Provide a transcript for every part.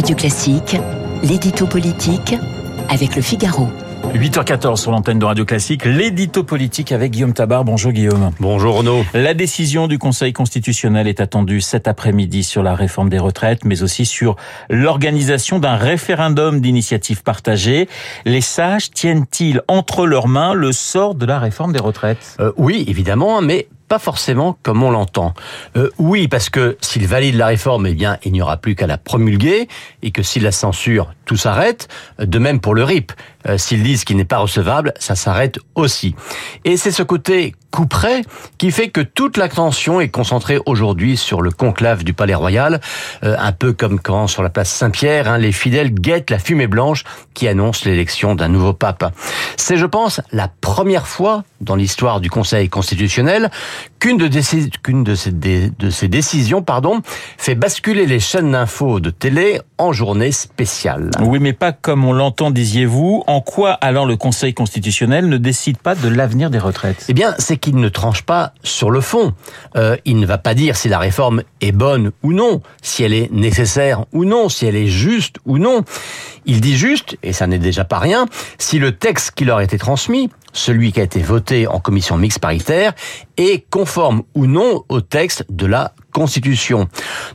Radio Classique, l'édito politique avec le Figaro. 8h14 sur l'antenne de Radio Classique, l'édito politique avec Guillaume Tabar. Bonjour Guillaume. Bonjour Renaud. La décision du Conseil constitutionnel est attendue cet après-midi sur la réforme des retraites, mais aussi sur l'organisation d'un référendum d'initiative partagée. Les sages tiennent-ils entre leurs mains le sort de la réforme des retraites? Euh, Oui, évidemment, mais pas forcément comme on l'entend. Euh, oui, parce que s'il valide la réforme, eh bien, il n'y aura plus qu'à la promulguer, et que s'il la censure, tout s'arrête. De même pour le RIP. Euh, s'ils disent qu'il n'est pas recevable, ça s'arrête aussi. Et c'est ce côté coup près qui fait que toute l'attention est concentrée aujourd'hui sur le conclave du Palais Royal, euh, un peu comme quand sur la place Saint-Pierre, hein, les fidèles guettent la fumée blanche qui annonce l'élection d'un nouveau pape. C'est, je pense, la première fois dans l'histoire du Conseil constitutionnel qu'une de, qu'une de, ces, de ces décisions pardon, fait basculer les chaînes d'infos de télé en journée spéciale. Oui, mais pas comme on l'entend, disiez-vous. En quoi alors le Conseil constitutionnel ne décide pas de l'avenir des retraites? Eh bien, c'est qu'il ne tranche pas sur le fond. Euh, il ne va pas dire si la réforme est bonne ou non, si elle est nécessaire ou non, si elle est juste ou non. Il dit juste, et ça n'est déjà pas rien, si le texte qui leur a été transmis, celui qui a été voté en commission mixte paritaire, est conforme ou non au texte de la Constitution.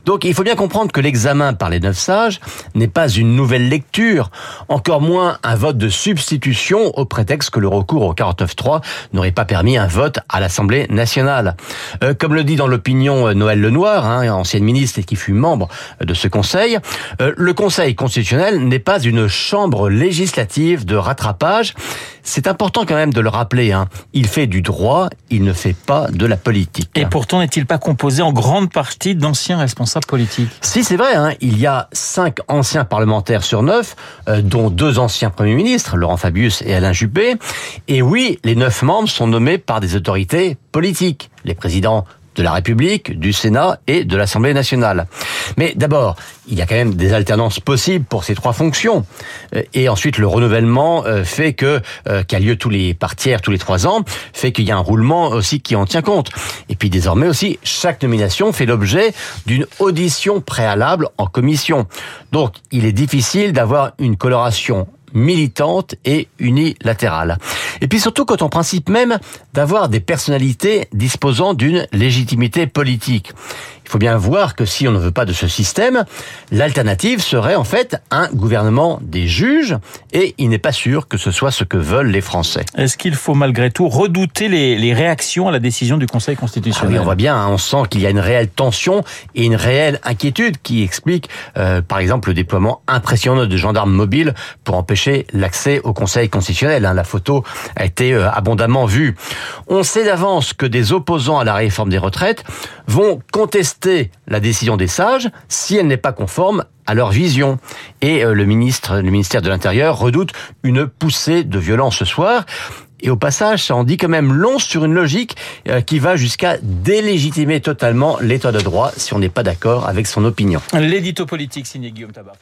Donc il faut bien comprendre que l'examen par les neuf sages n'est pas une nouvelle lecture, encore moins un vote de substitution au prétexte que le recours au 49.3 n'aurait pas permis un vote à l'Assemblée nationale. Euh, comme le dit dans l'opinion euh, Noël Lenoir, hein, ancienne ministre et qui fut membre de ce Conseil, euh, le Conseil constitutionnel n'est pas une chambre législative de rattrapage. C'est important quand même de le rappeler. Hein. Il fait du droit, il ne fait pas de la politique. Et pourtant, n'est-il pas composé en grande partie d'anciens responsables politiques Si, c'est vrai. Hein. Il y a cinq anciens parlementaires sur neuf, euh, dont deux anciens premiers ministres, Laurent Fabius et Alain Juppé. Et oui, les neuf membres sont nommés par des autorités politiques. Les présidents de la République, du Sénat et de l'Assemblée nationale. Mais d'abord, il y a quand même des alternances possibles pour ces trois fonctions. Euh, et ensuite, le renouvellement euh, fait que euh, qui a lieu tous les par tiers, tous les trois ans, fait qu'il y a un roulement aussi qui en tient compte. Et puis désormais aussi, chaque nomination fait l'objet d'une audition préalable en commission. Donc, il est difficile d'avoir une coloration militante et unilatérale. Et puis surtout quand on principe même d'avoir des personnalités disposant d'une légitimité politique. Il faut bien voir que si on ne veut pas de ce système, l'alternative serait en fait un gouvernement des juges, et il n'est pas sûr que ce soit ce que veulent les Français. Est-ce qu'il faut malgré tout redouter les, réactions à la décision du Conseil constitutionnel? Ah oui, On voit bien, hein, on sent qu'il y a une réelle tension et une réelle inquiétude qui explique, euh, par exemple, le déploiement impressionnant de gendarmes mobiles pour empêcher l'accès au Conseil constitutionnel. Hein. La photo a été euh, abondamment vue. On sait d'avance que des opposants à la réforme des retraites vont contester la décision des sages si elle n'est pas conforme à leur vision. Et euh, le ministre, le ministère de l'Intérieur redoute une poussée de violence ce soir. Et au passage, ça en dit quand même long sur une logique euh, qui va jusqu'à délégitimer totalement l'état de droit si on n'est pas d'accord avec son opinion. L'édito politique signé Guillaume Tabar.